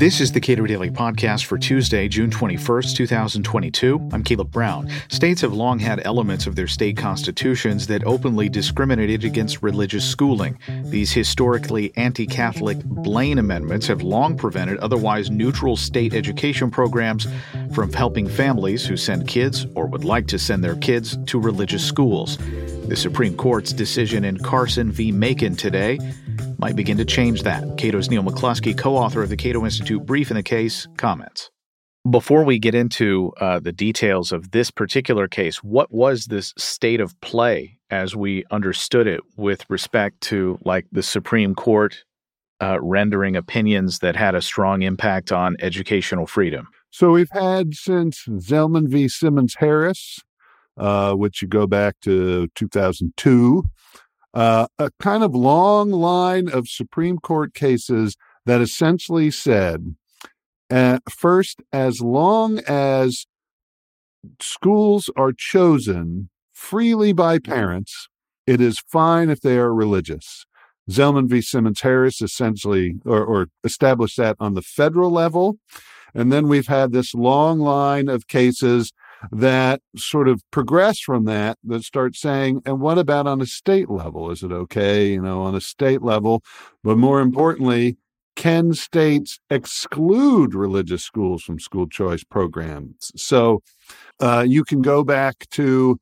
This is the Cato Daily Podcast for Tuesday, June 21st, 2022. I'm Caleb Brown. States have long had elements of their state constitutions that openly discriminated against religious schooling. These historically anti Catholic Blaine amendments have long prevented otherwise neutral state education programs from helping families who send kids or would like to send their kids to religious schools. The Supreme Court's decision in Carson v. Makin today might begin to change that. Cato's Neal McCluskey, co author of the Cato Institute Brief in the Case, comments. Before we get into uh, the details of this particular case, what was this state of play as we understood it with respect to like the Supreme Court uh, rendering opinions that had a strong impact on educational freedom? So we've had since Zelman v. Simmons Harris, uh, which you go back to 2002, uh, a kind of long line of Supreme Court cases that essentially said uh, first, as long as schools are chosen freely by parents, it is fine if they are religious. Zelman v. Simmons Harris essentially or, or established that on the federal level. And then we've had this long line of cases that sort of progress from that that start saying, and what about on a state level? Is it okay, you know, on a state level? But more importantly, can states exclude religious schools from school choice programs? So uh, you can go back to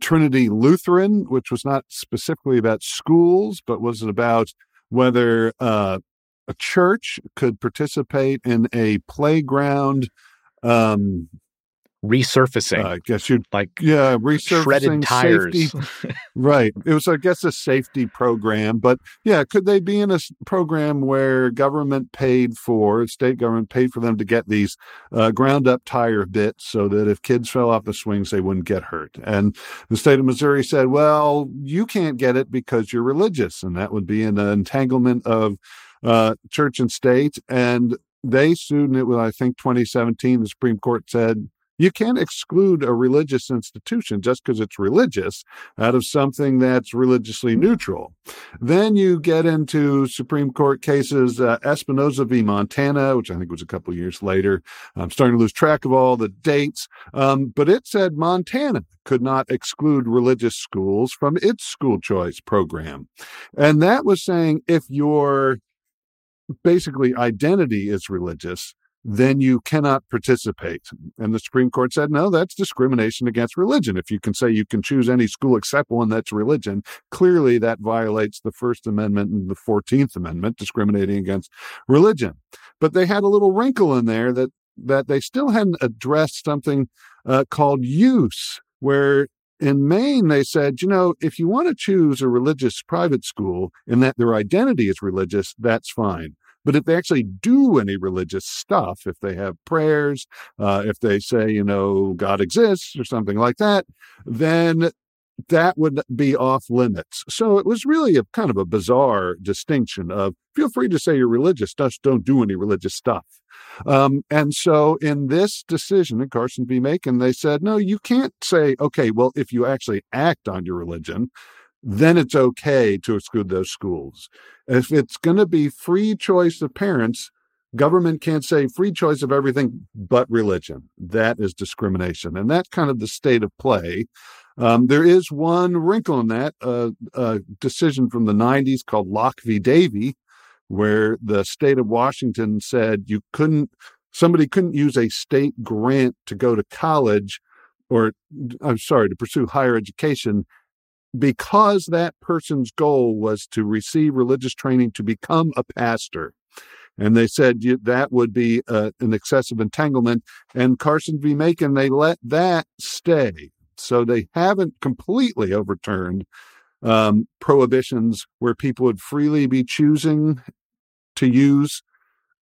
Trinity Lutheran, which was not specifically about schools, but was it about whether uh, a church could participate in a playground um, resurfacing. Uh, I guess you'd like yeah, resurfacing shredded tires. right. It was, I guess, a safety program. But yeah, could they be in a program where government paid for state government paid for them to get these uh, ground up tire bits so that if kids fell off the swings, they wouldn't get hurt? And the state of Missouri said, well, you can't get it because you're religious, and that would be an entanglement of uh, church and state. And they sued, and it was, I think, 2017. The Supreme Court said you can't exclude a religious institution just because it's religious out of something that's religiously neutral. Then you get into Supreme Court cases, uh, Espinoza v. Montana, which I think was a couple years later. I'm starting to lose track of all the dates, um, but it said Montana could not exclude religious schools from its school choice program. And that was saying if your basically identity is religious, then you cannot participate. And the Supreme Court said, no, that's discrimination against religion. If you can say you can choose any school except one that's religion, clearly that violates the First Amendment and the 14th Amendment, discriminating against religion. But they had a little wrinkle in there that, that they still hadn't addressed something uh, called use, where in Maine, they said, you know, if you want to choose a religious private school and that their identity is religious, that's fine. But if they actually do any religious stuff, if they have prayers, uh, if they say, you know, God exists or something like that, then that would be off limits. So it was really a kind of a bizarre distinction of feel free to say you're religious, just don't do any religious stuff. Um, and so in this decision in Carson v. Makin, they said, no, you can't say, okay, well, if you actually act on your religion, then it's okay to exclude those schools. If it's going to be free choice of parents, government can't say free choice of everything but religion. That is discrimination. And that's kind of the state of play. Um, there is one wrinkle in that uh, a decision from the 90s called Locke v. Davey, where the state of Washington said you couldn't, somebody couldn't use a state grant to go to college or, I'm sorry, to pursue higher education because that person's goal was to receive religious training to become a pastor. And they said that would be uh, an excessive entanglement. And Carson v. Makin, they let that stay. So they haven't completely overturned um, prohibitions where people would freely be choosing to use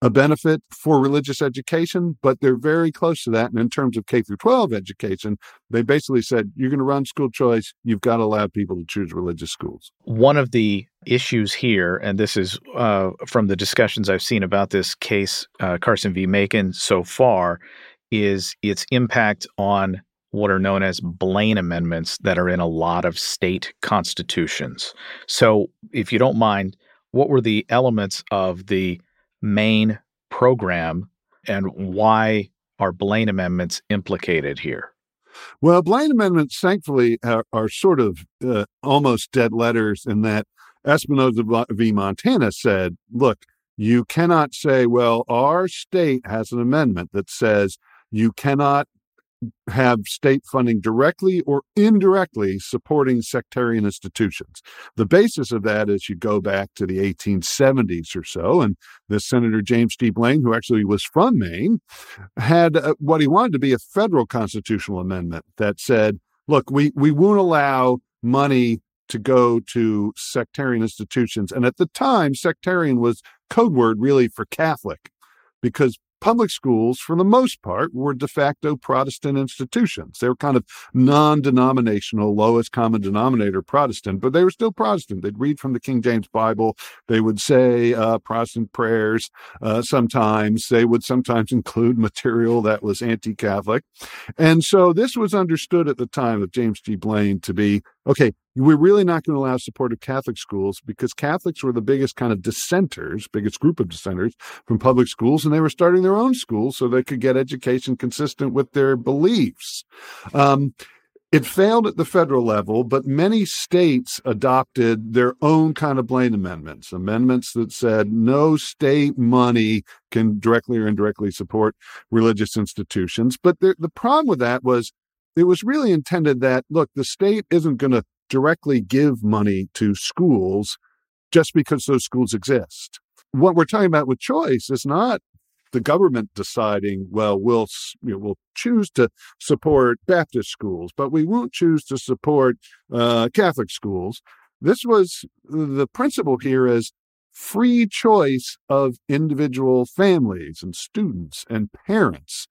a benefit for religious education, but they're very close to that. And in terms of K through 12 education, they basically said you're going to run school choice, you've got to allow people to choose religious schools. One of the issues here, and this is uh, from the discussions I've seen about this case, uh, Carson v. Makin so far, is its impact on what are known as Blaine amendments that are in a lot of state constitutions. So, if you don't mind, what were the elements of the Maine program, and why are Blaine amendments implicated here? Well, Blaine amendments, thankfully, are, are sort of uh, almost dead letters in that Espinoza v. Montana said, look, you cannot say, well, our state has an amendment that says you cannot have state funding directly or indirectly supporting sectarian institutions. The basis of that is you go back to the 1870s or so, and this Senator James G. Blaine, who actually was from Maine, had uh, what he wanted to be a federal constitutional amendment that said, look, we, we won't allow money to go to sectarian institutions. And at the time, sectarian was code word really for Catholic because public schools, for the most part, were de facto Protestant institutions. They were kind of non denominational, lowest common denominator Protestant, but they were still Protestant. They'd read from the King James Bible. They would say uh, Protestant prayers uh, sometimes. They would sometimes include material that was anti Catholic. And so this was understood at the time of James G. Blaine to be okay, we're really not going to allow support of Catholic schools because Catholics were the biggest kind of dissenters, biggest group of dissenters from public schools, and they were starting their own schools so they could get education consistent with their beliefs. Um, it failed at the federal level, but many states adopted their own kind of Blaine amendments, amendments that said no state money can directly or indirectly support religious institutions. But the, the problem with that was it was really intended that, look, the state isn't going to directly give money to schools just because those schools exist. What we're talking about with choice is not the government deciding, well, we'll you know, we'll choose to support Baptist schools, but we won't choose to support uh, Catholic schools. This was the principle here is free choice of individual families and students and parents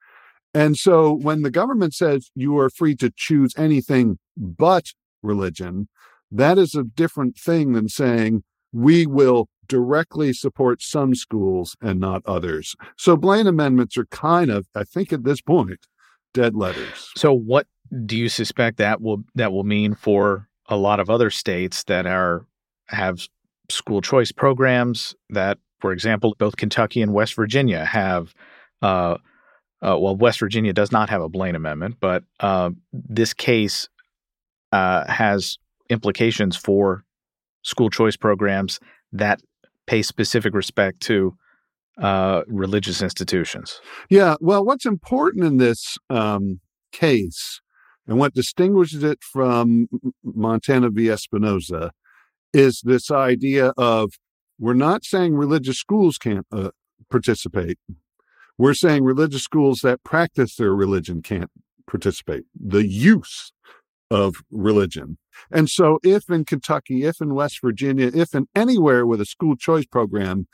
and so when the government says you are free to choose anything but religion, that is a different thing than saying we will directly support some schools and not others. So Blaine amendments are kind of, I think at this point, dead letters. So what do you suspect that will that will mean for a lot of other states that are have school choice programs that, for example, both Kentucky and West Virginia have uh, uh, well, West Virginia does not have a Blaine Amendment, but uh, this case uh, has implications for school choice programs that pay specific respect to uh, religious institutions. Yeah, well, what's important in this um, case and what distinguishes it from Montana v. Espinoza is this idea of we're not saying religious schools can't uh, participate we're saying religious schools that practice their religion can't participate. The use of religion. And so, if in Kentucky, if in West Virginia, if in anywhere with a school choice program,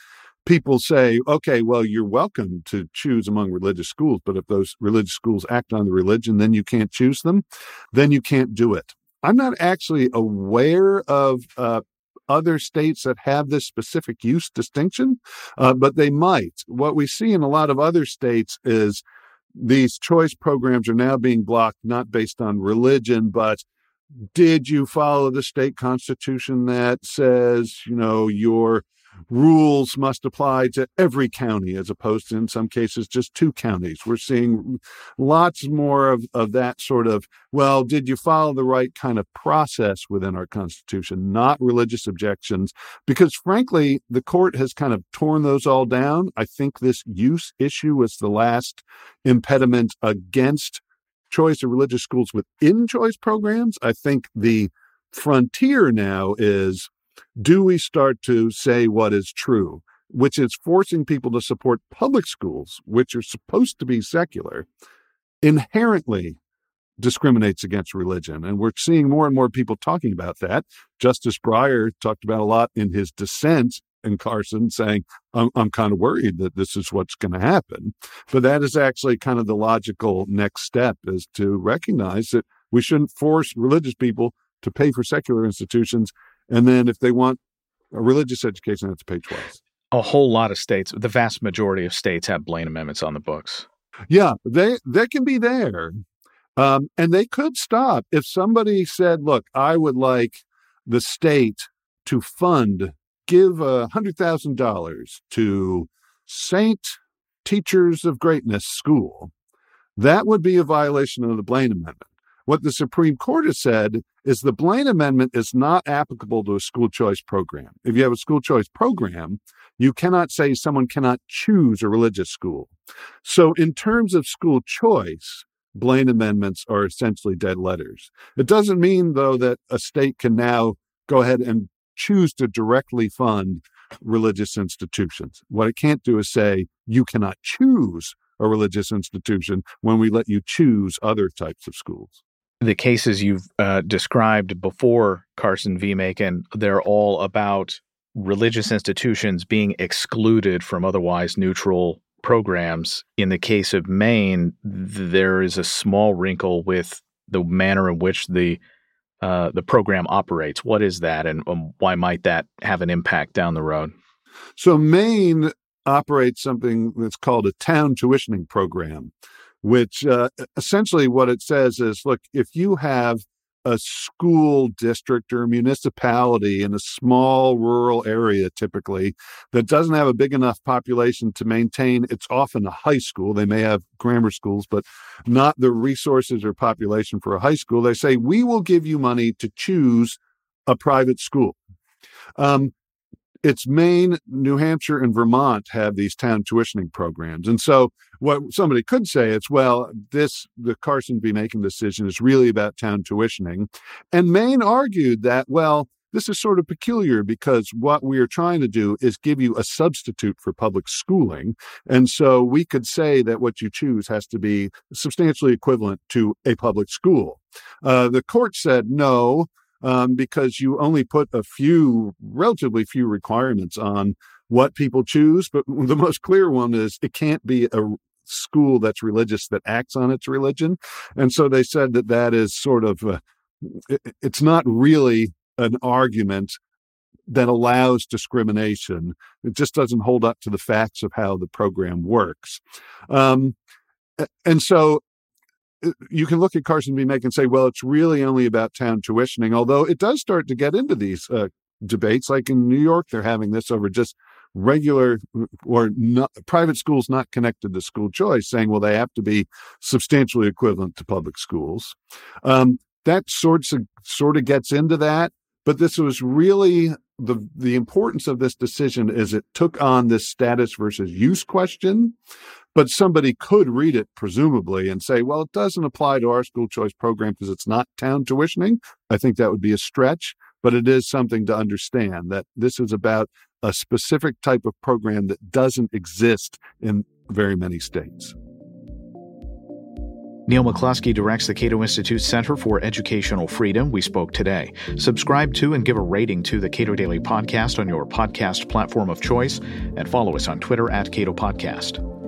people say, okay, well, you're welcome to choose among religious schools, but if those religious schools act on the religion, then you can't choose them, then you can't do it. I'm not actually aware of uh, other states that have this specific use distinction, uh, but they might. What we see in a lot of other states is these choice programs are now being blocked not based on religion, but did you follow the state constitution that says, you know, your rules must apply to every county as opposed to in some cases just two counties. We're seeing lots more of, of that sort of well did you follow the right kind of process within our constitution? Not religious objections. Because frankly the court has kind of torn those all down. I think this use issue was the last impediment against choice of religious schools within choice programs. I think the frontier now is do we start to say what is true, which is forcing people to support public schools, which are supposed to be secular, inherently discriminates against religion. And we're seeing more and more people talking about that. Justice Breyer talked about a lot in his dissent in Carson saying, I'm, I'm kind of worried that this is what's going to happen. But that is actually kind of the logical next step is to recognize that we shouldn't force religious people to pay for secular institutions and then if they want a religious education, they have to pay twice. A whole lot of states, the vast majority of states have Blaine amendments on the books. Yeah, they they can be there. Um, and they could stop if somebody said, look, I would like the state to fund, give a $100,000 to Saint Teachers of Greatness School, that would be a violation of the Blaine Amendment. What the Supreme Court has said is the Blaine Amendment is not applicable to a school choice program. If you have a school choice program, you cannot say someone cannot choose a religious school. So, in terms of school choice, Blaine amendments are essentially dead letters. It doesn't mean, though, that a state can now go ahead and choose to directly fund religious institutions. What it can't do is say you cannot choose a religious institution when we let you choose other types of schools. The cases you've uh, described before Carson v. Makin, they're all about religious institutions being excluded from otherwise neutral programs. In the case of Maine, there is a small wrinkle with the manner in which the uh, the program operates. What is that, and um, why might that have an impact down the road? So Maine operates something that's called a town tuitioning program, which uh, essentially what it says is, look, if you have a school district or municipality in a small rural area typically that doesn't have a big enough population to maintain it's often a high school they may have grammar schools but not the resources or population for a high school they say we will give you money to choose a private school. Um, it's Maine, New Hampshire, and Vermont have these town tuitioning programs. And so what somebody could say is, well, this the Carson v. Makin decision is really about town tuitioning. And Maine argued that, well, this is sort of peculiar because what we are trying to do is give you a substitute for public schooling. And so we could say that what you choose has to be substantially equivalent to a public school. Uh, the court said, no, um, because you only put a few, relatively few requirements on what people choose. But the most clear one is it can't be a school that's religious that acts on its religion. And so they said that that is sort of, uh, it's not really an argument that allows discrimination. It just doesn't hold up to the facts of how the program works. Um, and so you can look at Carson v. Makin and say, well, it's really only about town tuitioning, although it does start to get into these uh, debates. Like in New York, they're having this over just regular or not, private schools not connected to school choice, saying, well, they have to be substantially equivalent to public schools. Um, that sorts of sort of gets into that, but this was really the the importance of this decision is it took on this status versus use question but somebody could read it, presumably, and say, well, it doesn't apply to our school choice program because it's not town tuitioning. I think that would be a stretch, but it is something to understand that this is about a specific type of program that doesn't exist in very many states. Neal McCluskey directs the Cato Institute Center for Educational Freedom. We spoke today. Subscribe to and give a rating to the Cato Daily Podcast on your podcast platform of choice, and follow us on Twitter at Cato Podcast.